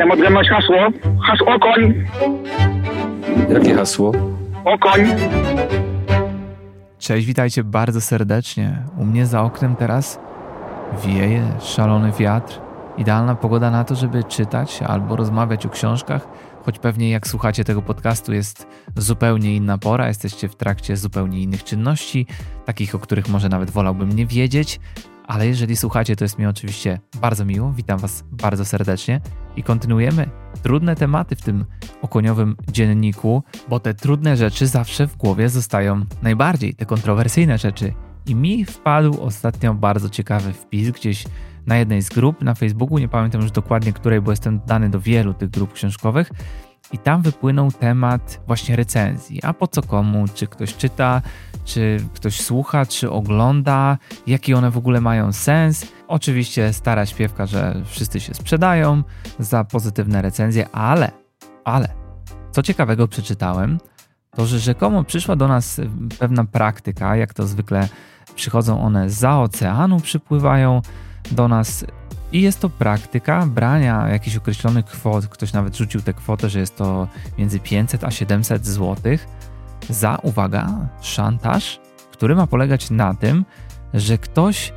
Ja mogę mieć hasło? Hasło koń. Jakie hasło? O koń. Cześć, witajcie bardzo serdecznie. U mnie za oknem teraz wieje szalony wiatr. Idealna pogoda na to, żeby czytać albo rozmawiać o książkach, choć pewnie jak słuchacie tego podcastu jest zupełnie inna pora, jesteście w trakcie zupełnie innych czynności, takich, o których może nawet wolałbym nie wiedzieć, ale jeżeli słuchacie, to jest mi oczywiście bardzo miło. Witam Was bardzo serdecznie i kontynuujemy trudne tematy w tym okoniowym dzienniku, bo te trudne rzeczy zawsze w głowie zostają najbardziej, te kontrowersyjne rzeczy. I mi wpadł ostatnio bardzo ciekawy wpis gdzieś na jednej z grup na Facebooku, nie pamiętam już dokładnie której, bo jestem dany do wielu tych grup książkowych. I tam wypłynął temat właśnie recenzji. A po co komu? Czy ktoś czyta, czy ktoś słucha, czy ogląda, jaki one w ogóle mają sens. Oczywiście stara śpiewka, że wszyscy się sprzedają za pozytywne recenzje, ale, ale, co ciekawego przeczytałem, to że rzekomo przyszła do nas pewna praktyka, jak to zwykle przychodzą one za oceanu, przypływają do nas i jest to praktyka brania jakichś określonych kwot, ktoś nawet rzucił tę kwotę, że jest to między 500 a 700 złotych za, uwaga, szantaż, który ma polegać na tym, że ktoś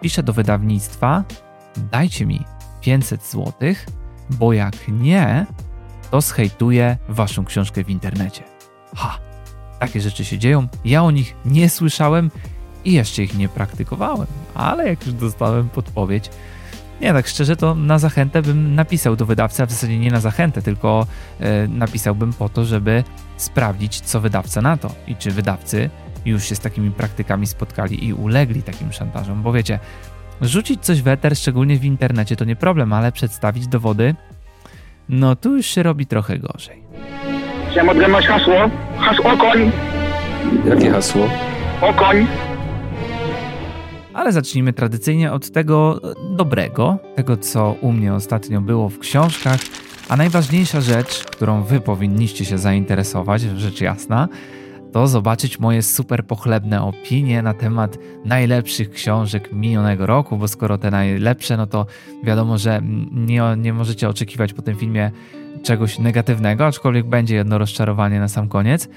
pisze do wydawnictwa: dajcie mi 500 zł, bo jak nie, to zhejtuję waszą książkę w internecie. Ha, takie rzeczy się dzieją. Ja o nich nie słyszałem i jeszcze ich nie praktykowałem, ale jak już dostałem podpowiedź, nie, tak szczerze to na zachętę bym napisał do wydawcy, a w zasadzie nie na zachętę, tylko e, napisałbym po to, żeby sprawdzić, co wydawca na to i czy wydawcy już się z takimi praktykami spotkali i ulegli takim szantażom. Bo wiecie, rzucić coś w eter, szczególnie w internecie, to nie problem, ale przedstawić dowody, no tu już się robi trochę gorzej. Mogę mieć hasło? Hasło koń. Jakie hasło? O koń. Ale zacznijmy tradycyjnie od tego dobrego, tego co u mnie ostatnio było w książkach, a najważniejsza rzecz, którą wy powinniście się zainteresować, rzecz jasna, to zobaczyć moje super pochlebne opinie na temat najlepszych książek minionego roku, bo skoro te najlepsze, no to wiadomo, że nie, nie możecie oczekiwać po tym filmie czegoś negatywnego, aczkolwiek będzie jedno rozczarowanie na sam koniec.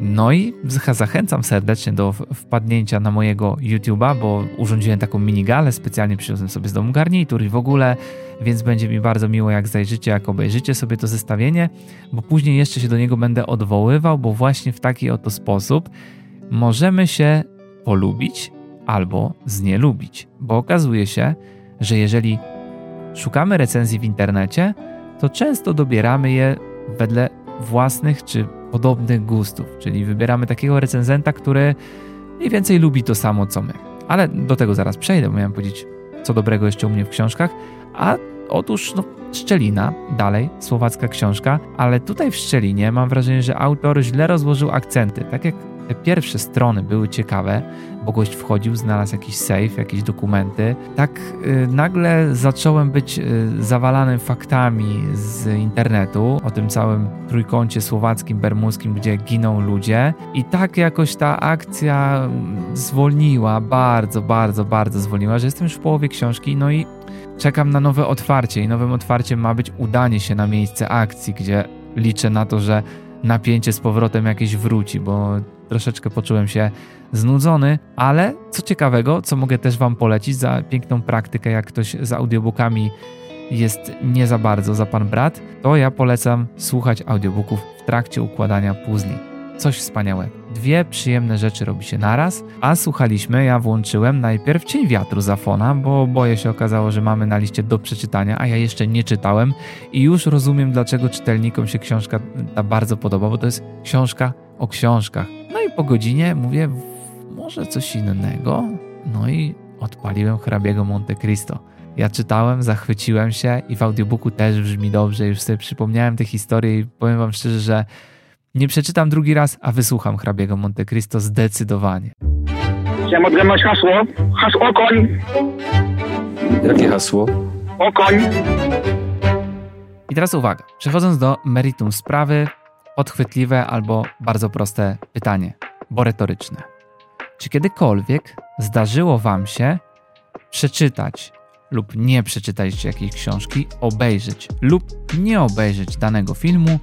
No i zachęcam serdecznie do wpadnięcia na mojego YouTube'a, bo urządziłem taką minigalę, specjalnie przyniosłem sobie z domu garnitur i w ogóle, więc będzie mi bardzo miło jak zajrzycie, jak obejrzycie sobie to zestawienie, bo później jeszcze się do niego będę odwoływał, bo właśnie w taki oto sposób możemy się polubić albo znielubić, bo okazuje się, że jeżeli szukamy recenzji w internecie, to często dobieramy je wedle własnych czy podobnych gustów, czyli wybieramy takiego recenzenta, który mniej więcej lubi to samo co my. Ale do tego zaraz przejdę, bo miałem powiedzieć, co dobrego jeszcze u mnie w książkach. A otóż, no, Szczelina, dalej, słowacka książka, ale tutaj w Szczelinie mam wrażenie, że autor źle rozłożył akcenty. Tak jak te pierwsze strony były ciekawe, bo gość wchodził, znalazł jakiś safe, jakieś dokumenty. Tak y, nagle zacząłem być y, zawalany faktami z internetu o tym całym trójkącie słowackim, bermuskim, gdzie giną ludzie. I tak jakoś ta akcja mm, zwolniła, bardzo, bardzo, bardzo zwolniła, że jestem już w połowie książki, no i czekam na nowe otwarcie. I nowym otwarciem ma być udanie się na miejsce akcji, gdzie liczę na to, że napięcie z powrotem jakieś wróci, bo troszeczkę poczułem się znudzony, ale co ciekawego, co mogę też Wam polecić za piękną praktykę, jak ktoś z audiobookami jest nie za bardzo za pan brat, to ja polecam słuchać audiobooków w trakcie układania puzli. Coś wspaniałego. Dwie przyjemne rzeczy robi się naraz, a słuchaliśmy, ja włączyłem najpierw Cień Wiatru za fona, bo boję się okazało, że mamy na liście do przeczytania, a ja jeszcze nie czytałem i już rozumiem, dlaczego czytelnikom się książka ta bardzo podoba, bo to jest książka o książkach. No i po godzinie mówię, może coś innego? No i odpaliłem hrabiego Monte Cristo. Ja czytałem, zachwyciłem się i w audiobooku też brzmi dobrze. Już sobie przypomniałem tę historię i powiem wam szczerze, że nie przeczytam drugi raz, a wysłucham hrabiego Monte Cristo zdecydowanie. Ja mogę mieć hasło? Hasło koń. Jakie hasło? O koń. I teraz uwaga, przechodząc do meritum sprawy, podchwytliwe albo bardzo proste pytanie, bo retoryczne. Czy kiedykolwiek zdarzyło Wam się przeczytać lub nie przeczytać jakiejś książki, obejrzeć lub nie obejrzeć danego filmu,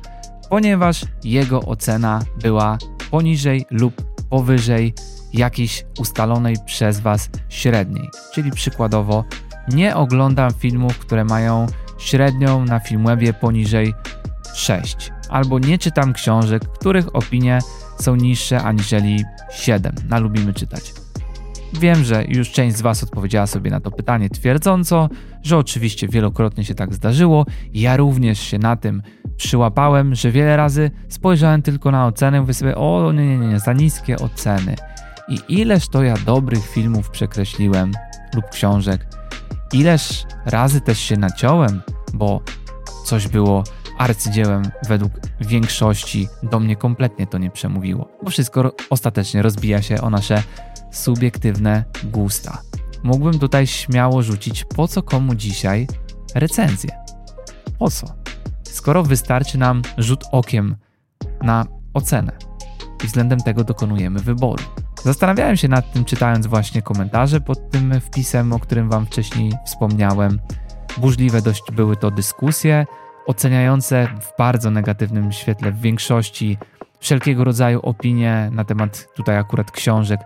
ponieważ jego ocena była poniżej lub powyżej jakiejś ustalonej przez Was średniej. Czyli przykładowo nie oglądam filmów, które mają średnią na Filmwebie poniżej 6, albo nie czytam książek, których opinie są niższe aniżeli 7. Na lubimy czytać. Wiem, że już część z Was odpowiedziała sobie na to pytanie twierdząco, że oczywiście wielokrotnie się tak zdarzyło. Ja również się na tym przyłapałem, że wiele razy spojrzałem tylko na ocenę mówię sobie, o nie, nie, nie, za niskie oceny. I ileż to ja dobrych filmów przekreśliłem lub książek, ileż razy też się naciąłem, bo coś było arcydziełem według większości do mnie kompletnie to nie przemówiło. Bo wszystko ostatecznie rozbija się o nasze subiektywne gusta. Mógłbym tutaj śmiało rzucić po co komu dzisiaj recenzję. Po co? Skoro wystarczy nam rzut okiem na ocenę i względem tego dokonujemy wyboru. Zastanawiałem się nad tym, czytając właśnie komentarze pod tym wpisem, o którym Wam wcześniej wspomniałem. Burzliwe dość były to dyskusje, oceniające w bardzo negatywnym świetle w większości wszelkiego rodzaju opinie na temat tutaj akurat książek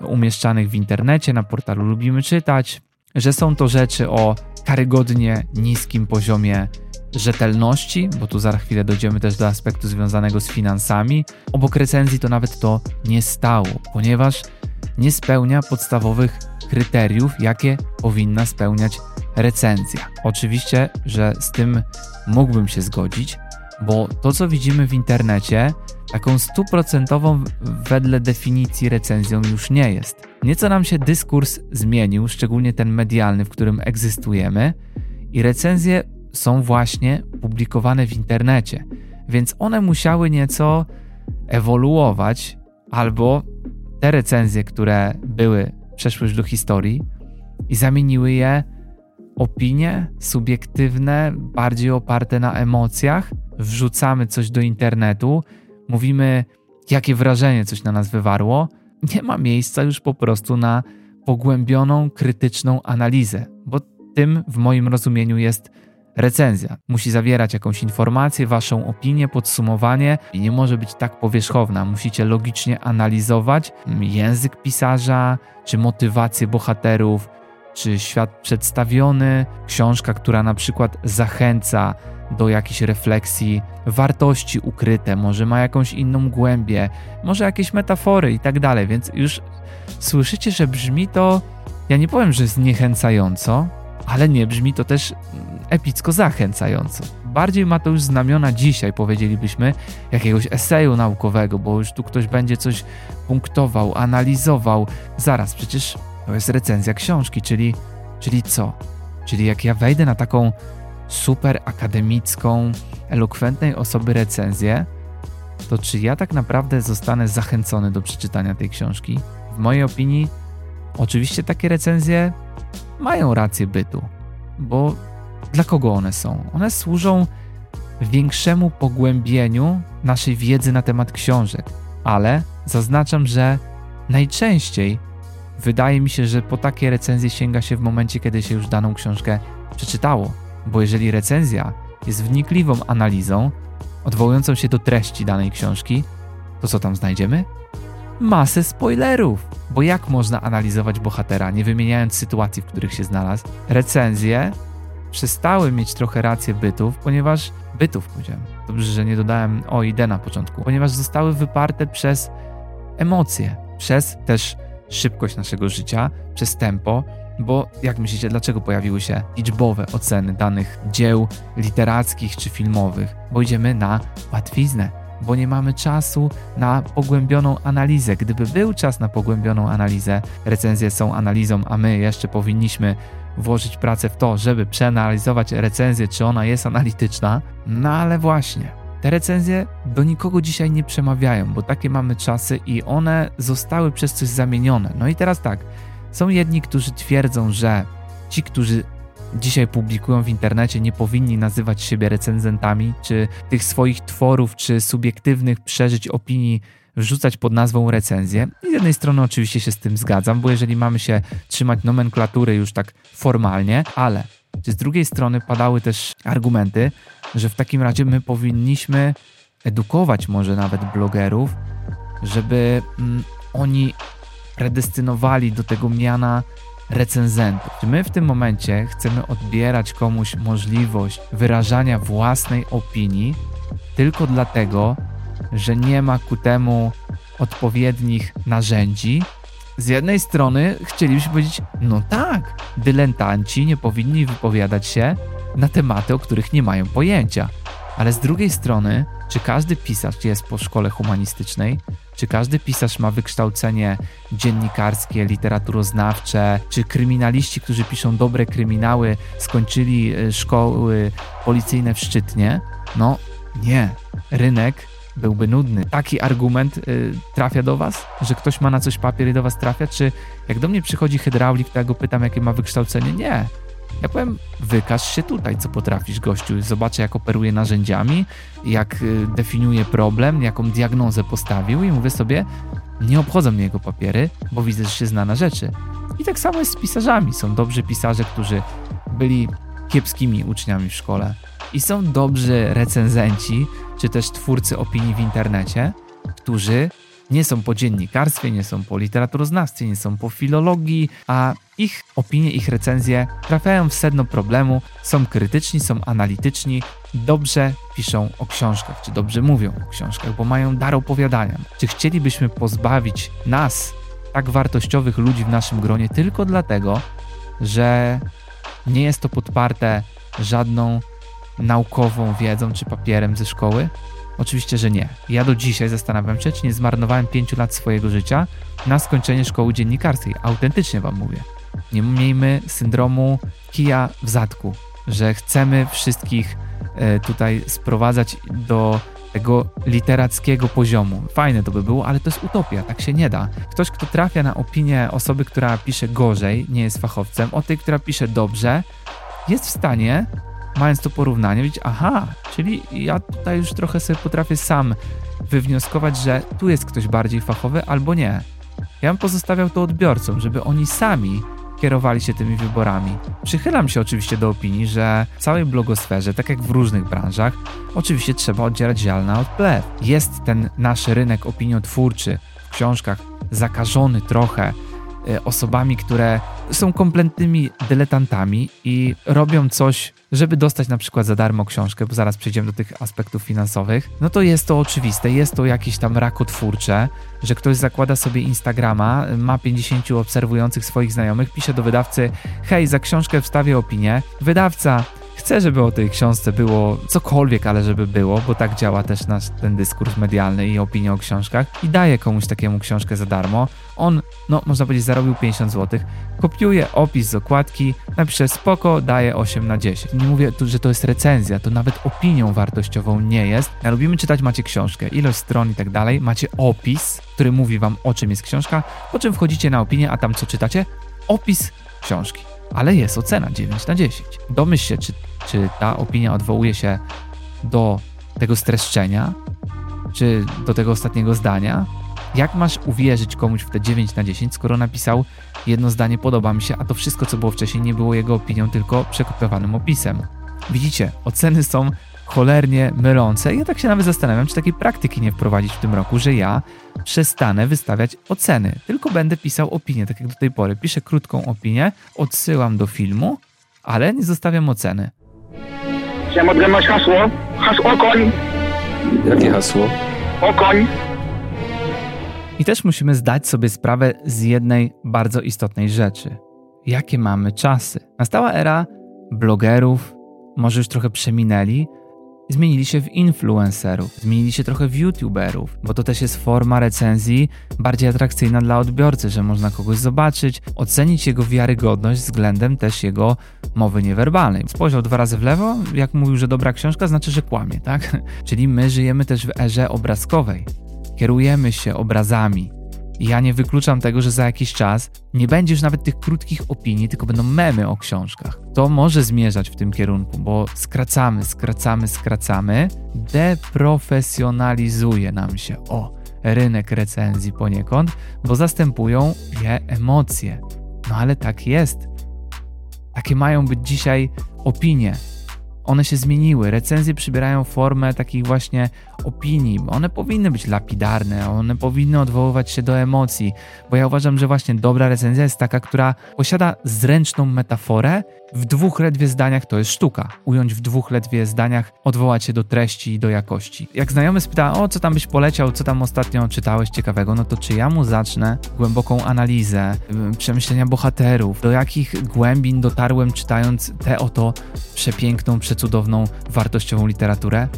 umieszczanych w internecie, na portalu Lubimy Czytać, że są to rzeczy o karygodnie niskim poziomie rzetelności, bo tu za chwilę dojdziemy też do aspektu związanego z finansami. Obok recenzji to nawet to nie stało, ponieważ nie spełnia podstawowych kryteriów, jakie powinna spełniać recenzja. Oczywiście, że z tym mógłbym się zgodzić, bo to, co widzimy w internecie, taką stuprocentową wedle definicji recenzją już nie jest. Nieco nam się dyskurs zmienił, szczególnie ten medialny, w którym egzystujemy, i recenzje są właśnie publikowane w internecie, więc one musiały nieco ewoluować, albo te recenzje, które były, przeszły już do historii i zamieniły je opinie subiektywne, bardziej oparte na emocjach. Wrzucamy coś do internetu, mówimy, jakie wrażenie coś na nas wywarło. Nie ma miejsca już po prostu na pogłębioną, krytyczną analizę, bo tym w moim rozumieniu jest recenzja. Musi zawierać jakąś informację, waszą opinię, podsumowanie i nie może być tak powierzchowna. Musicie logicznie analizować język pisarza, czy motywację bohaterów, czy świat przedstawiony, książka, która na przykład zachęca do jakiejś refleksji, wartości ukryte, może ma jakąś inną głębię, może jakieś metafory i tak dalej. Więc już słyszycie, że brzmi to, ja nie powiem, że zniechęcająco, ale nie brzmi to też epicko zachęcająco. Bardziej ma to już znamiona dzisiaj, powiedzielibyśmy, jakiegoś eseju naukowego, bo już tu ktoś będzie coś punktował, analizował. Zaraz, przecież to jest recenzja książki, czyli, czyli co? Czyli jak ja wejdę na taką super akademicką, elokwentnej osoby recenzję, to czy ja tak naprawdę zostanę zachęcony do przeczytania tej książki? W mojej opinii, oczywiście takie recenzje mają rację bytu, bo dla kogo one są? One służą większemu pogłębieniu naszej wiedzy na temat książek, ale zaznaczam, że najczęściej wydaje mi się, że po takie recenzje sięga się w momencie, kiedy się już daną książkę przeczytało, bo jeżeli recenzja jest wnikliwą analizą, odwołującą się do treści danej książki, to co tam znajdziemy? Masę spoilerów! Bo jak można analizować bohatera, nie wymieniając sytuacji, w których się znalazł? Recenzje przestały mieć trochę rację bytów, ponieważ bytów powiedziałem. Dobrze, że nie dodałem o ID na początku, ponieważ zostały wyparte przez emocje, przez też szybkość naszego życia, przez tempo, bo jak myślicie, dlaczego pojawiły się liczbowe oceny danych dzieł literackich czy filmowych? Bo idziemy na łatwiznę, bo nie mamy czasu na pogłębioną analizę. Gdyby był czas na pogłębioną analizę, recenzje są analizą, a my jeszcze powinniśmy włożyć pracę w to, żeby przeanalizować recenzję, czy ona jest analityczna. No ale właśnie, te recenzje do nikogo dzisiaj nie przemawiają, bo takie mamy czasy i one zostały przez coś zamienione. No i teraz tak, są jedni, którzy twierdzą, że ci, którzy dzisiaj publikują w internecie, nie powinni nazywać siebie recenzentami, czy tych swoich tworów, czy subiektywnych przeżyć opinii wrzucać pod nazwą recenzję. I z jednej strony oczywiście się z tym zgadzam, bo jeżeli mamy się trzymać nomenklatury już tak formalnie, ale z drugiej strony padały też argumenty, że w takim razie my powinniśmy edukować może nawet blogerów, żeby mm, oni predestynowali do tego miana recenzentów. Czy my w tym momencie chcemy odbierać komuś możliwość wyrażania własnej opinii tylko dlatego, że nie ma ku temu odpowiednich narzędzi? Z jednej strony chcielibyśmy powiedzieć, no tak, dyletanci nie powinni wypowiadać się na tematy, o których nie mają pojęcia. Ale z drugiej strony, czy każdy pisarz jest po szkole humanistycznej? Czy każdy pisarz ma wykształcenie dziennikarskie, literaturoznawcze? Czy kryminaliści, którzy piszą dobre kryminały, skończyli e, szkoły policyjne w Szczytnie? No nie. Rynek byłby nudny. Taki argument y, trafia do Was, że ktoś ma na coś papier i do Was trafia? Czy jak do mnie przychodzi hydraulik, to ja go pytam, jakie ma wykształcenie? Nie. Ja powiem, wykaż się tutaj, co potrafisz, gościu. Zobaczę, jak operuje narzędziami, jak y, definiuje problem, jaką diagnozę postawił i mówię sobie, nie obchodzą mnie jego papiery, bo widzę, że się zna na rzeczy. I tak samo jest z pisarzami. Są dobrzy pisarze, którzy byli kiepskimi uczniami w szkole. I są dobrzy recenzenci, czy też twórcy opinii w internecie, którzy nie są po dziennikarstwie, nie są po literaturoznawstwie, nie są po filologii, a ich opinie, ich recenzje trafiają w sedno problemu, są krytyczni, są analityczni, dobrze piszą o książkach, czy dobrze mówią o książkach, bo mają dar opowiadania. Czy chcielibyśmy pozbawić nas, tak wartościowych ludzi w naszym gronie, tylko dlatego, że nie jest to podparte żadną naukową wiedzą czy papierem ze szkoły? Oczywiście, że nie. Ja do dzisiaj zastanawiam się, czy nie zmarnowałem pięciu lat swojego życia na skończenie szkoły dziennikarskiej. Autentycznie wam mówię. Nie miejmy syndromu kija w zadku, że chcemy wszystkich e, tutaj sprowadzać do tego literackiego poziomu. Fajne to by było, ale to jest utopia, tak się nie da. Ktoś, kto trafia na opinię osoby, która pisze gorzej, nie jest fachowcem, o tej, która pisze dobrze, jest w stanie mając to porównanie, widzieć, aha, czyli ja tutaj już trochę sobie potrafię sam wywnioskować, że tu jest ktoś bardziej fachowy albo nie. Ja bym pozostawiał to odbiorcom, żeby oni sami kierowali się tymi wyborami. Przychylam się oczywiście do opinii, że w całej blogosferze, tak jak w różnych branżach, oczywiście trzeba oddzielać ziarna od plew. Jest ten nasz rynek opiniotwórczy w książkach zakażony trochę E, osobami, które są kompletnymi dyletantami i robią coś, żeby dostać na przykład za darmo książkę, bo zaraz przejdziemy do tych aspektów finansowych, no to jest to oczywiste, jest to jakieś tam rakotwórcze, że ktoś zakłada sobie Instagrama, ma 50 obserwujących swoich znajomych, pisze do wydawcy, hej, za książkę wstawię opinię, wydawca Chcę, żeby o tej książce było cokolwiek, ale żeby było, bo tak działa też nasz ten dyskurs medialny i opinia o książkach i daje komuś takiemu książkę za darmo. On, no można powiedzieć, zarobił 50 zł, kopiuje opis z okładki, napisze spoko, daje 8 na 10. Nie mówię tu, że to jest recenzja, to nawet opinią wartościową nie jest. Ja lubimy czytać, macie książkę, ilość stron i tak dalej, macie opis, który mówi wam o czym jest książka, po czym wchodzicie na opinię, a tam co czytacie? Opis książki ale jest ocena 9 na 10. Domyśl się, czy, czy ta opinia odwołuje się do tego streszczenia, czy do tego ostatniego zdania. Jak masz uwierzyć komuś w te 9 na 10, skoro napisał jedno zdanie podoba mi się, a to wszystko, co było wcześniej, nie było jego opinią, tylko przekopiowanym opisem? Widzicie, oceny są cholernie mylące. Ja tak się nawet zastanawiam, czy takiej praktyki nie wprowadzić w tym roku, że ja przestanę wystawiać oceny, tylko będę pisał opinię, tak jak do tej pory. Piszę krótką opinię, odsyłam do filmu, ale nie zostawiam oceny. Chciałem odgadnąć hasło. Hasło okoń. Jakie hasło? Okoń. I też musimy zdać sobie sprawę z jednej bardzo istotnej rzeczy. Jakie mamy czasy? Nastała era blogerów, może już trochę przeminęli, zmienili się w influencerów, zmienili się trochę w youtuberów, bo to też jest forma recenzji bardziej atrakcyjna dla odbiorcy, że można kogoś zobaczyć, ocenić jego wiarygodność względem też jego mowy niewerbalnej. Spojrzał dwa razy w lewo, jak mówił, że dobra książka, znaczy, że kłamie, tak? Czyli my żyjemy też w erze obrazkowej. Kierujemy się obrazami, ja nie wykluczam tego, że za jakiś czas nie będzie już nawet tych krótkich opinii, tylko będą memy o książkach. To może zmierzać w tym kierunku, bo skracamy, skracamy, skracamy, deprofesjonalizuje nam się. O, rynek recenzji poniekąd, bo zastępują je emocje. No ale tak jest. Takie mają być dzisiaj opinie, one się zmieniły. Recenzje przybierają formę takich właśnie opinii. One powinny być lapidarne, one powinny odwoływać się do emocji, bo ja uważam, że właśnie dobra recenzja jest taka, która posiada zręczną metaforę. W dwóch ledwie zdaniach to jest sztuka. Ująć w dwóch ledwie zdaniach, odwołać się do treści i do jakości. Jak znajomy spyta, o co tam byś poleciał, co tam ostatnio czytałeś ciekawego, no to czy ja mu zacznę głęboką analizę, przemyślenia bohaterów, do jakich głębin dotarłem czytając tę oto przepiękną, przecudowną, wartościową literaturę?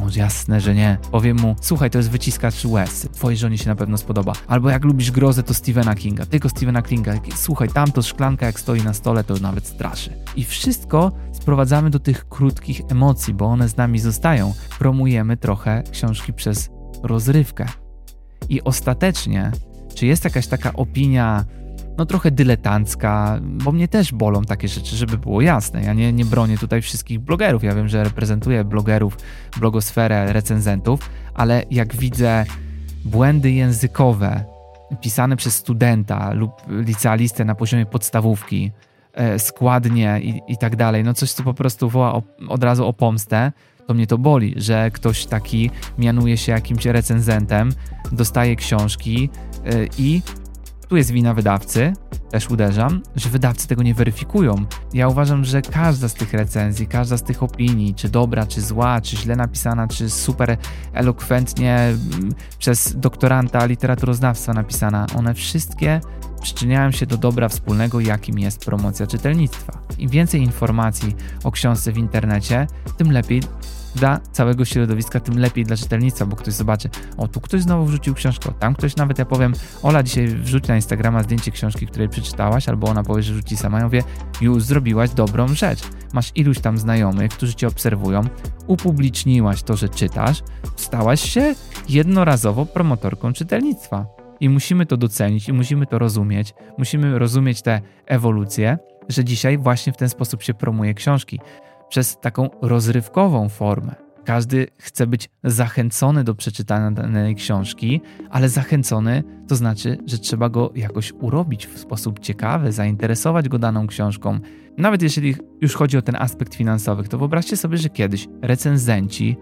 No jasne, że nie. Powiem mu, słuchaj, to jest wyciskacz łez. Twojej żonie się na pewno spodoba. Albo jak lubisz grozę, to Stephena Kinga. Tylko Stephena Kinga. Słuchaj, tam to szklanka jak stoi na stole, to nawet straszy. I wszystko sprowadzamy do tych krótkich emocji, bo one z nami zostają. Promujemy trochę książki przez rozrywkę. I ostatecznie, czy jest jakaś taka opinia no trochę dyletancka, bo mnie też bolą takie rzeczy, żeby było jasne. Ja nie, nie bronię tutaj wszystkich blogerów. Ja wiem, że reprezentuję blogerów, blogosferę recenzentów, ale jak widzę błędy językowe pisane przez studenta lub licealistę na poziomie podstawówki, e, składnie i, i tak dalej, no coś, co po prostu woła od razu o pomstę, to mnie to boli, że ktoś taki mianuje się jakimś recenzentem, dostaje książki yy, i tu jest wina wydawcy, też uderzam, że wydawcy tego nie weryfikują. Ja uważam, że każda z tych recenzji, każda z tych opinii, czy dobra, czy zła, czy źle napisana, czy super elokwentnie mm, przez doktoranta literaturoznawstwa napisana, one wszystkie przyczyniają się do dobra wspólnego, jakim jest promocja czytelnictwa. Im więcej informacji o książce w internecie, tym lepiej dla całego środowiska, tym lepiej dla czytelnictwa, bo ktoś zobaczy, o tu ktoś znowu wrzucił książkę, tam ktoś nawet, ja powiem, Ola dzisiaj wrzuci na Instagrama zdjęcie książki, której przeczytałaś, albo ona powie, że rzuci sama. Ja mówię, już zrobiłaś dobrą rzecz. Masz iluś tam znajomych, którzy cię obserwują, upubliczniłaś to, że czytasz, stałaś się jednorazowo promotorką czytelnictwa. I musimy to docenić, i musimy to rozumieć. Musimy rozumieć te ewolucje, że dzisiaj właśnie w ten sposób się promuje książki przez taką rozrywkową formę. Każdy chce być zachęcony do przeczytania danej książki, ale zachęcony to znaczy, że trzeba go jakoś urobić w sposób ciekawy, zainteresować go daną książką. Nawet jeżeli już chodzi o ten aspekt finansowy, to wyobraźcie sobie, że kiedyś recenzenci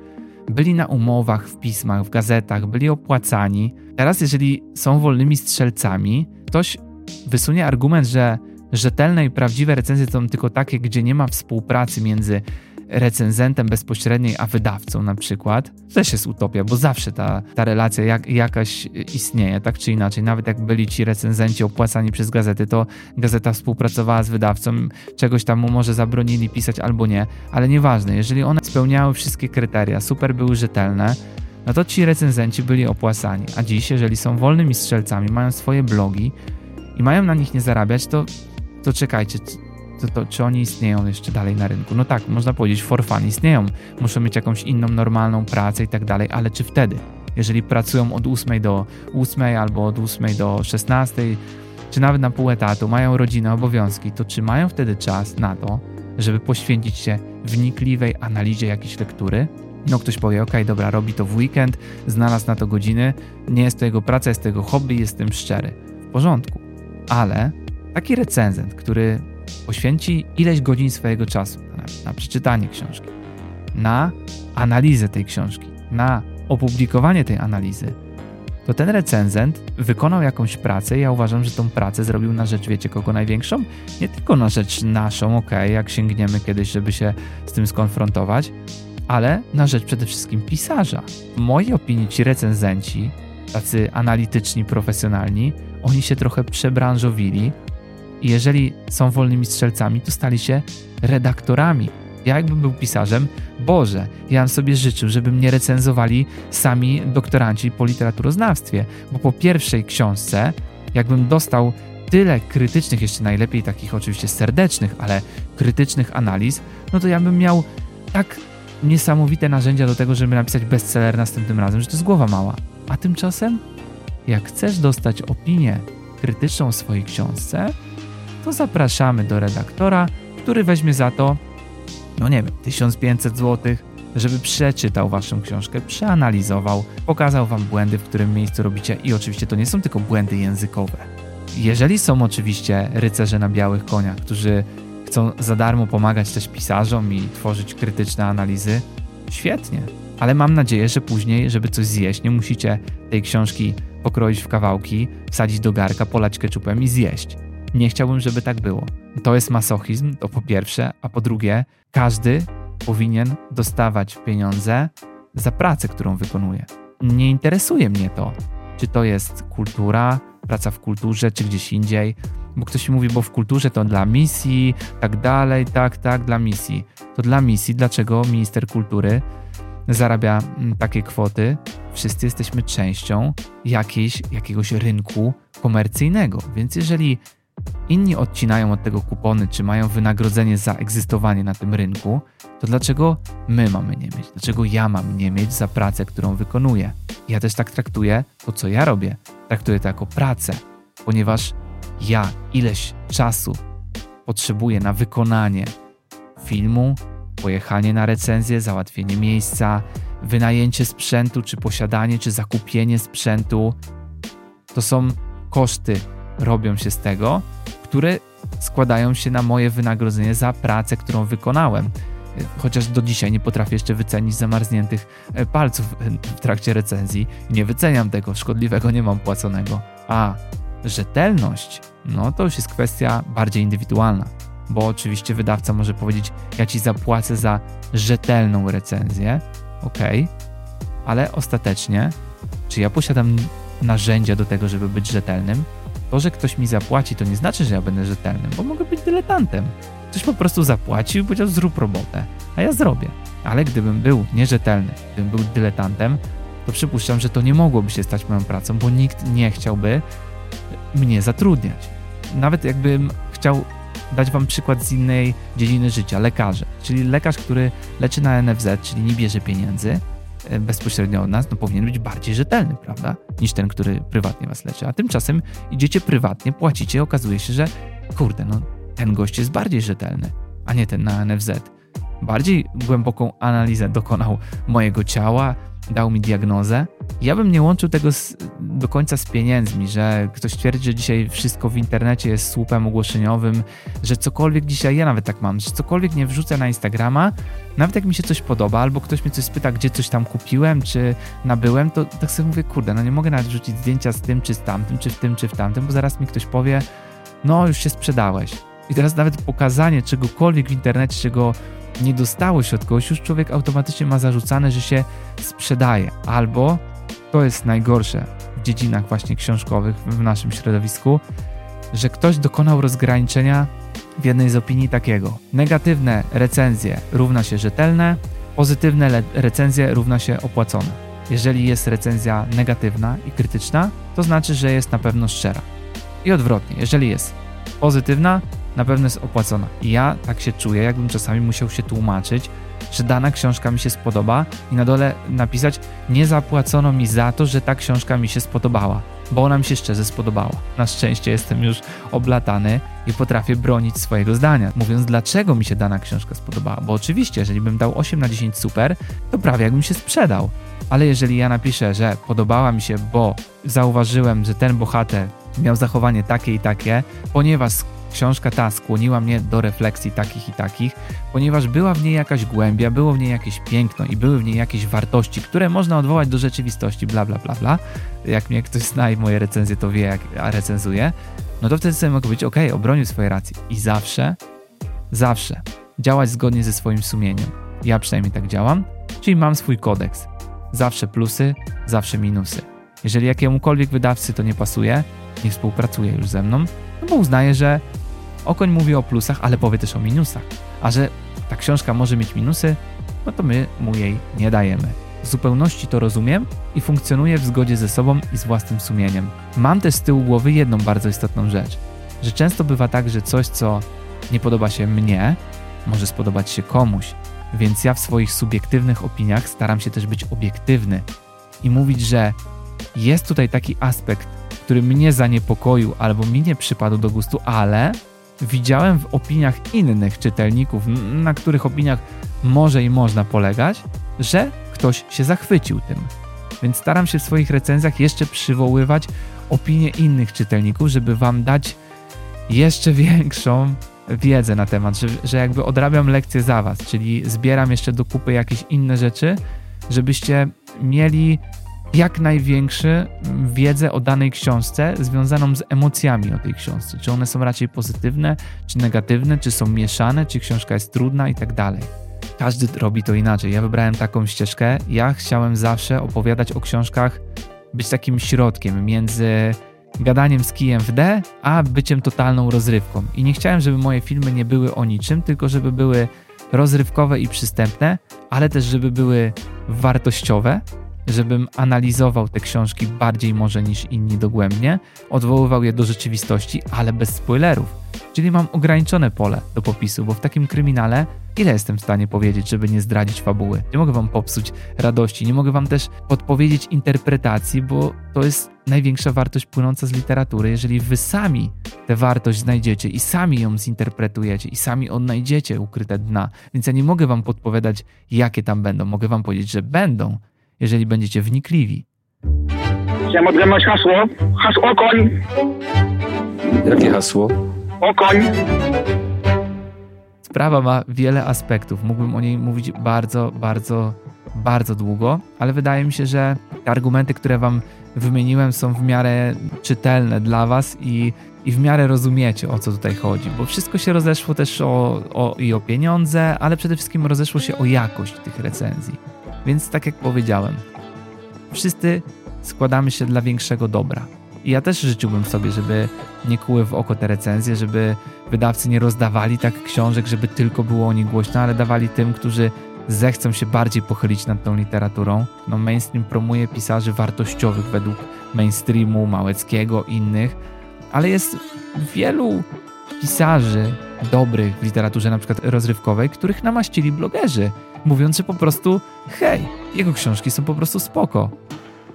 byli na umowach, w pismach, w gazetach, byli opłacani. Teraz, jeżeli są wolnymi strzelcami, ktoś wysunie argument, że Rzetelne i prawdziwe recenzje są tylko takie, gdzie nie ma współpracy między recenzentem bezpośredniej a wydawcą na przykład. Też jest utopia, bo zawsze ta, ta relacja jak, jakaś istnieje, tak czy inaczej. Nawet jak byli ci recenzenci opłacani przez gazety, to gazeta współpracowała z wydawcą, czegoś tam mu może zabronili pisać albo nie, ale nieważne, jeżeli one spełniały wszystkie kryteria, super były rzetelne, no to ci recenzenci byli opłacani. A dziś, jeżeli są wolnymi strzelcami, mają swoje blogi i mają na nich nie zarabiać, to to czekajcie, to, to, czy oni istnieją jeszcze dalej na rynku? No tak, można powiedzieć, for fun istnieją, muszą mieć jakąś inną, normalną pracę i tak dalej, ale czy wtedy, jeżeli pracują od 8 do 8 albo od 8 do 16, czy nawet na pół etatu, mają rodzinę, obowiązki, to czy mają wtedy czas na to, żeby poświęcić się wnikliwej analizie jakiejś lektury? No ktoś powie, ok, dobra, robi to w weekend, znalazł na to godziny, nie jest to jego praca, jest to jego hobby, jestem szczery. W porządku. Ale Taki recenzent, który poświęci ileś godzin swojego czasu na, na przeczytanie książki, na analizę tej książki, na opublikowanie tej analizy, to ten recenzent wykonał jakąś pracę. Ja uważam, że tą pracę zrobił na rzecz, wiecie, kogo największą? Nie tylko na rzecz naszą, ok, jak sięgniemy kiedyś, żeby się z tym skonfrontować, ale na rzecz przede wszystkim pisarza. W mojej opinii ci recenzenci, tacy analityczni, profesjonalni, oni się trochę przebranżowili, jeżeli są wolnymi strzelcami, to stali się redaktorami. Ja jakbym był pisarzem, Boże, ja bym sobie życzył, żeby mnie recenzowali sami doktoranci po literaturoznawstwie, bo po pierwszej książce, jakbym dostał tyle krytycznych, jeszcze najlepiej takich oczywiście serdecznych, ale krytycznych analiz, no to ja bym miał tak niesamowite narzędzia do tego, żeby napisać bestseller następnym razem, że to jest głowa mała. A tymczasem, jak chcesz dostać opinię krytyczną o swojej książce, to zapraszamy do redaktora, który weźmie za to, no nie wiem, 1500 zł, żeby przeczytał waszą książkę, przeanalizował, pokazał wam błędy, w którym miejscu robicie i oczywiście to nie są tylko błędy językowe. Jeżeli są oczywiście rycerze na białych koniach, którzy chcą za darmo pomagać też pisarzom i tworzyć krytyczne analizy, świetnie. Ale mam nadzieję, że później, żeby coś zjeść, nie musicie tej książki pokroić w kawałki, wsadzić do garka, polać keczupem i zjeść. Nie chciałbym, żeby tak było. To jest masochizm, to po pierwsze, a po drugie, każdy powinien dostawać pieniądze za pracę, którą wykonuje. Nie interesuje mnie to, czy to jest kultura, praca w kulturze, czy gdzieś indziej, bo ktoś mi mówi, bo w kulturze to dla misji, tak dalej, tak, tak, dla misji. To dla misji, dlaczego minister kultury zarabia mm, takie kwoty? Wszyscy jesteśmy częścią jakiejś, jakiegoś rynku komercyjnego, więc jeżeli inni odcinają od tego kupony, czy mają wynagrodzenie za egzystowanie na tym rynku, to dlaczego my mamy nie mieć? Dlaczego ja mam nie mieć za pracę, którą wykonuję? Ja też tak traktuję to, co ja robię. Traktuję to jako pracę, ponieważ ja ileś czasu potrzebuję na wykonanie filmu, pojechanie na recenzję, załatwienie miejsca, wynajęcie sprzętu, czy posiadanie, czy zakupienie sprzętu, to są koszty, robią się z tego, które składają się na moje wynagrodzenie za pracę, którą wykonałem. Chociaż do dzisiaj nie potrafię jeszcze wycenić zamarzniętych e, palców w trakcie recenzji. Nie wyceniam tego, szkodliwego nie mam płaconego. A rzetelność, no to już jest kwestia bardziej indywidualna, bo oczywiście wydawca może powiedzieć: Ja ci zapłacę za rzetelną recenzję, ok, ale ostatecznie, czy ja posiadam narzędzia do tego, żeby być rzetelnym? To, że ktoś mi zapłaci, to nie znaczy, że ja będę rzetelnym, bo mogę być dyletantem. Ktoś po prostu zapłacił i powiedział: Zrób robotę, a ja zrobię. Ale gdybym był nierzetelny, gdybym był dyletantem, to przypuszczam, że to nie mogłoby się stać moją pracą, bo nikt nie chciałby mnie zatrudniać. Nawet jakbym chciał dać Wam przykład z innej dziedziny życia, lekarze. Czyli lekarz, który leczy na NFZ, czyli nie bierze pieniędzy bezpośrednio od nas, no powinien być bardziej rzetelny, prawda? Niż ten, który prywatnie Was leczy. A tymczasem idziecie prywatnie, płacicie, okazuje się, że kurde, no ten gość jest bardziej rzetelny, a nie ten na NFZ. Bardziej głęboką analizę dokonał mojego ciała, dał mi diagnozę. Ja bym nie łączył tego z, do końca z pieniędzmi, że ktoś twierdzi, że dzisiaj wszystko w internecie jest słupem ogłoszeniowym, że cokolwiek dzisiaj, ja nawet tak mam, że cokolwiek nie wrzucę na Instagrama, nawet jak mi się coś podoba, albo ktoś mnie coś spyta, gdzie coś tam kupiłem, czy nabyłem, to tak sobie mówię, kurde, no nie mogę nawet wrzucić zdjęcia z tym, czy z tamtym, czy w tym, czy w tamtym, bo zaraz mi ktoś powie, no już się sprzedałeś. I teraz nawet pokazanie czegokolwiek w internecie, czego nie dostało się od kogoś, już człowiek automatycznie ma zarzucane, że się sprzedaje. Albo, to jest najgorsze w dziedzinach właśnie książkowych w naszym środowisku, że ktoś dokonał rozgraniczenia w jednej z opinii takiego. Negatywne recenzje równa się rzetelne, pozytywne recenzje równa się opłacone. Jeżeli jest recenzja negatywna i krytyczna, to znaczy, że jest na pewno szczera. I odwrotnie, jeżeli jest pozytywna, na pewno jest opłacona. I ja tak się czuję, jakbym czasami musiał się tłumaczyć, że dana książka mi się spodoba i na dole napisać nie zapłacono mi za to, że ta książka mi się spodobała, bo ona mi się szczerze spodobała. Na szczęście jestem już oblatany i potrafię bronić swojego zdania, mówiąc dlaczego mi się dana książka spodobała. Bo oczywiście, jeżeli bym dał 8 na 10 super, to prawie jakbym się sprzedał. Ale jeżeli ja napiszę, że podobała mi się, bo zauważyłem, że ten bohater miał zachowanie takie i takie, ponieważ Książka ta skłoniła mnie do refleksji takich i takich, ponieważ była w niej jakaś głębia, było w niej jakieś piękno i były w niej jakieś wartości, które można odwołać do rzeczywistości, bla bla bla bla. Jak mnie ktoś zna i moje recenzje, to wie, jak recenzuje, no to wtedy sobie mogę być, ok, obronił swoje racje. I zawsze, zawsze działać zgodnie ze swoim sumieniem. Ja przynajmniej tak działam, czyli mam swój kodeks. Zawsze plusy, zawsze minusy. Jeżeli jakiemukolwiek wydawcy to nie pasuje, nie współpracuje już ze mną, no bo uznaje, że Okoń mówi o plusach, ale powie też o minusach. A że ta książka może mieć minusy, no to my mu jej nie dajemy. W zupełności to rozumiem i funkcjonuję w zgodzie ze sobą i z własnym sumieniem. Mam też z tyłu głowy jedną bardzo istotną rzecz, że często bywa tak, że coś, co nie podoba się mnie, może spodobać się komuś, więc ja w swoich subiektywnych opiniach staram się też być obiektywny i mówić, że jest tutaj taki aspekt, który mnie zaniepokoił albo mi nie przypadł do gustu, ale widziałem w opiniach innych czytelników, na których opiniach może i można polegać, że ktoś się zachwycił tym. Więc staram się w swoich recenzjach jeszcze przywoływać opinie innych czytelników, żeby wam dać jeszcze większą wiedzę na temat, że, że jakby odrabiam lekcję za was, czyli zbieram jeszcze do kupy jakieś inne rzeczy, żebyście mieli jak największy wiedzę o danej książce związaną z emocjami o tej książce. Czy one są raczej pozytywne, czy negatywne, czy są mieszane, czy książka jest trudna i tak dalej. Każdy robi to inaczej. Ja wybrałem taką ścieżkę. Ja chciałem zawsze opowiadać o książkach, być takim środkiem między gadaniem z kijem w D, a byciem totalną rozrywką. I nie chciałem, żeby moje filmy nie były o niczym, tylko żeby były rozrywkowe i przystępne, ale też żeby były wartościowe, żebym analizował te książki bardziej może niż inni dogłębnie, odwoływał je do rzeczywistości, ale bez spoilerów. Czyli mam ograniczone pole do popisu, bo w takim kryminale ile jestem w stanie powiedzieć, żeby nie zdradzić fabuły? Nie mogę wam popsuć radości, nie mogę wam też podpowiedzieć interpretacji, bo to jest największa wartość płynąca z literatury. Jeżeli wy sami tę wartość znajdziecie i sami ją zinterpretujecie i sami odnajdziecie ukryte dna, więc ja nie mogę wam podpowiadać, jakie tam będą. Mogę wam powiedzieć, że będą, jeżeli będziecie wnikliwi. Chciałem odgadnąć hasło. Hasło okoń. Jakie hasło? Okoń. Sprawa ma wiele aspektów. Mógłbym o niej mówić bardzo, bardzo, bardzo długo, ale wydaje mi się, że te argumenty, które Wam wymieniłem, są w miarę czytelne dla Was i, i w miarę rozumiecie, o co tutaj chodzi, bo wszystko się rozeszło też o, o, i o pieniądze, ale przede wszystkim rozeszło się o jakość tych recenzji. Więc tak jak powiedziałem, wszyscy składamy się dla większego dobra. I ja też życzyłbym sobie, żeby nie kuły w oko te recenzje, żeby wydawcy nie rozdawali tak książek, żeby tylko było o nich głośno, ale dawali tym, którzy zechcą się bardziej pochylić nad tą literaturą. No mainstream promuje pisarzy wartościowych według mainstreamu, Małeckiego, innych, ale jest wielu pisarzy dobrych w literaturze na przykład rozrywkowej, których namaścili blogerzy, mówiąc, że po prostu hej, jego książki są po prostu spoko.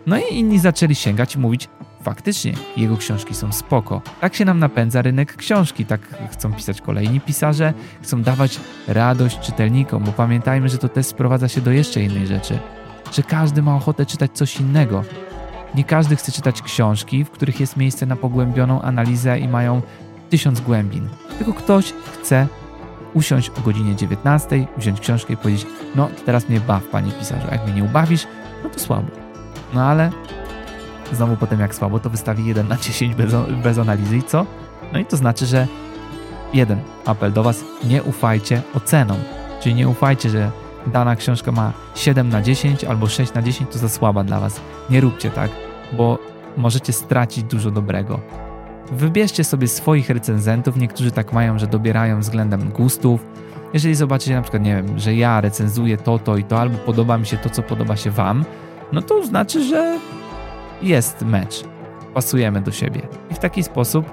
No i inni zaczęli sięgać i mówić, faktycznie, jego książki są spoko. Tak się nam napędza rynek książki, tak chcą pisać kolejni pisarze, chcą dawać radość czytelnikom, bo pamiętajmy, że to też sprowadza się do jeszcze innej rzeczy, że każdy ma ochotę czytać coś innego. Nie każdy chce czytać książki, w których jest miejsce na pogłębioną analizę i mają tysiąc głębin. Tylko ktoś chce usiąść o godzinie 19, wziąć książkę i powiedzieć: No, teraz mnie baw, panie pisarzu. Jak mnie nie ubawisz, no to słabo. No ale znowu potem jak słabo, to wystawi 1 na 10 bez, bez analizy i co? No i to znaczy, że jeden apel do Was, nie ufajcie ocenom. Czyli nie ufajcie, że dana książka ma 7 na 10 albo 6 na 10, to za słaba dla Was. Nie róbcie tak, bo możecie stracić dużo dobrego. Wybierzcie sobie swoich recenzentów, niektórzy tak mają, że dobierają względem gustów. Jeżeli zobaczycie na przykład, nie wiem, że ja recenzuję to, to i to, albo podoba mi się to, co podoba się Wam, no to znaczy, że jest mecz. Pasujemy do siebie. I w taki sposób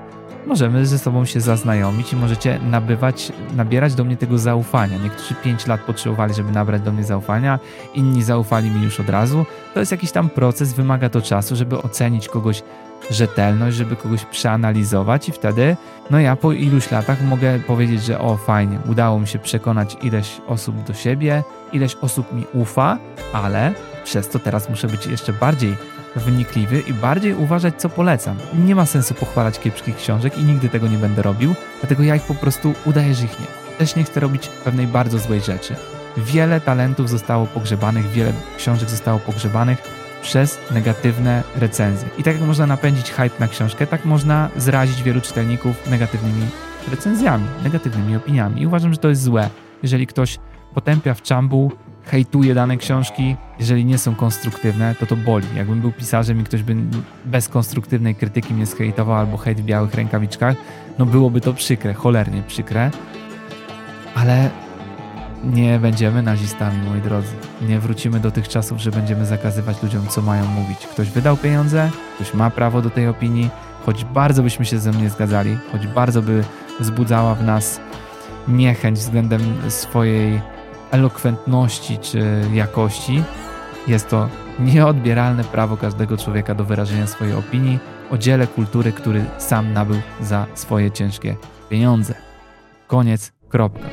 możemy ze sobą się zaznajomić i możecie nabywać, nabierać do mnie tego zaufania. Niektórzy 5 lat potrzebowali, żeby nabrać do mnie zaufania, inni zaufali mi już od razu. To jest jakiś tam proces, wymaga to czasu, żeby ocenić kogoś rzetelność, żeby kogoś przeanalizować i wtedy, no ja po iluś latach mogę powiedzieć, że o fajnie, udało mi się przekonać ileś osób do siebie, ileś osób mi ufa, ale przez to teraz muszę być jeszcze bardziej wnikliwy i bardziej uważać, co polecam. Nie ma sensu pochwalać kiepskich książek i nigdy tego nie będę robił, dlatego ja ich po prostu udaję, że ich nie. Też nie chcę robić pewnej bardzo złej rzeczy. Wiele talentów zostało pogrzebanych, wiele książek zostało pogrzebanych przez negatywne recenzje. I tak jak można napędzić hype na książkę, tak można zrazić wielu czytelników negatywnymi recenzjami, negatywnymi opiniami. I uważam, że to jest złe. Jeżeli ktoś potępia w czambu hejtuje dane książki, jeżeli nie są konstruktywne, to to boli. Jakbym był pisarzem i ktoś by bez konstruktywnej krytyki mnie zhejtował albo hejt w białych rękawiczkach, no byłoby to przykre, cholernie przykre. Ale nie będziemy nazistami, moi drodzy. Nie wrócimy do tych czasów, że będziemy zakazywać ludziom, co mają mówić. Ktoś wydał pieniądze, ktoś ma prawo do tej opinii, choć bardzo byśmy się ze mną nie zgadzali, choć bardzo by wzbudzała w nas niechęć względem swojej elokwentności czy jakości. Jest to nieodbieralne prawo każdego człowieka do wyrażenia swojej opinii o dziele kultury, który sam nabył za swoje ciężkie pieniądze. Koniec, kropka.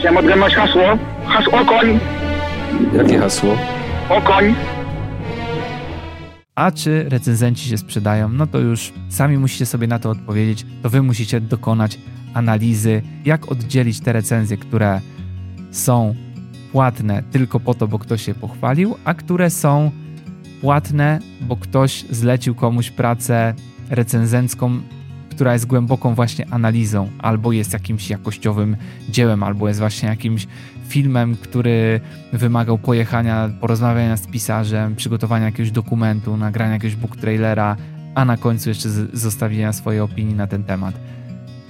Chciałem odgadnąć hasło. Hasło okoń. Jakie hasło? Okoń. A czy recenzenci się sprzedają? No to już sami musicie sobie na to odpowiedzieć. To wy musicie dokonać analizy, jak oddzielić te recenzje, które są płatne tylko po to, bo ktoś się pochwalił, a które są płatne, bo ktoś zlecił komuś pracę recenzencką, która jest głęboką właśnie analizą, albo jest jakimś jakościowym dziełem, albo jest właśnie jakimś filmem, który wymagał pojechania, porozmawiania z pisarzem, przygotowania jakiegoś dokumentu, nagrania jakiegoś book trailera, a na końcu jeszcze zostawienia swojej opinii na ten temat.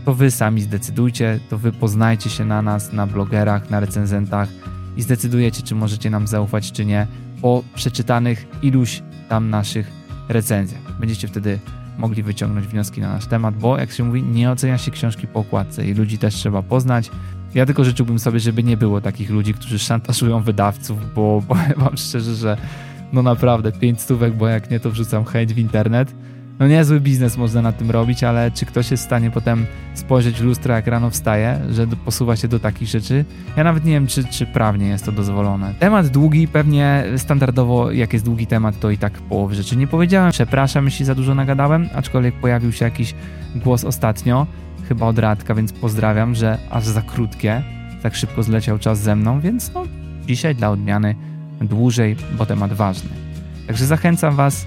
To wy sami zdecydujcie, to wy poznajcie się na nas, na blogerach, na recenzentach i zdecydujecie, czy możecie nam zaufać, czy nie, po przeczytanych iluś tam naszych recenzjach. Będziecie wtedy mogli wyciągnąć wnioski na nasz temat, bo jak się mówi, nie ocenia się książki po okładce i ludzi też trzeba poznać. Ja tylko życzyłbym sobie, żeby nie było takich ludzi, którzy szantażują wydawców, bo powiem wam szczerze, że no naprawdę pięć stówek, bo jak nie to wrzucam hejt w internet no niezły biznes można na tym robić, ale czy ktoś jest w stanie potem spojrzeć w lustro, jak rano wstaje, że posuwa się do takich rzeczy? Ja nawet nie wiem, czy, czy prawnie jest to dozwolone. Temat długi, pewnie standardowo, jak jest długi temat, to i tak połowy rzeczy nie powiedziałem. Przepraszam, jeśli za dużo nagadałem, aczkolwiek pojawił się jakiś głos ostatnio, chyba od Radka, więc pozdrawiam, że aż za krótkie, tak szybko zleciał czas ze mną, więc no, dzisiaj dla odmiany dłużej, bo temat ważny. Także zachęcam Was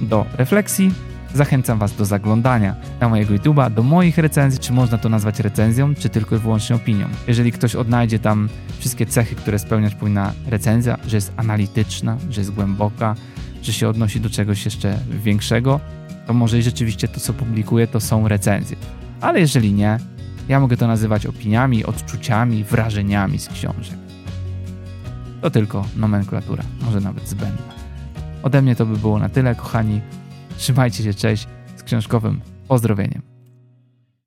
do refleksji, Zachęcam Was do zaglądania na mojego YouTube'a, do moich recenzji, czy można to nazwać recenzją, czy tylko i wyłącznie opinią. Jeżeli ktoś odnajdzie tam wszystkie cechy, które spełniać powinna recenzja, że jest analityczna, że jest głęboka, że się odnosi do czegoś jeszcze większego, to może i rzeczywiście to, co publikuję, to są recenzje. Ale jeżeli nie, ja mogę to nazywać opiniami, odczuciami, wrażeniami z książek. To tylko nomenklatura, może nawet zbędna. Ode mnie to by było na tyle, kochani. Trzymajcie się, cześć z książkowym pozdrowieniem.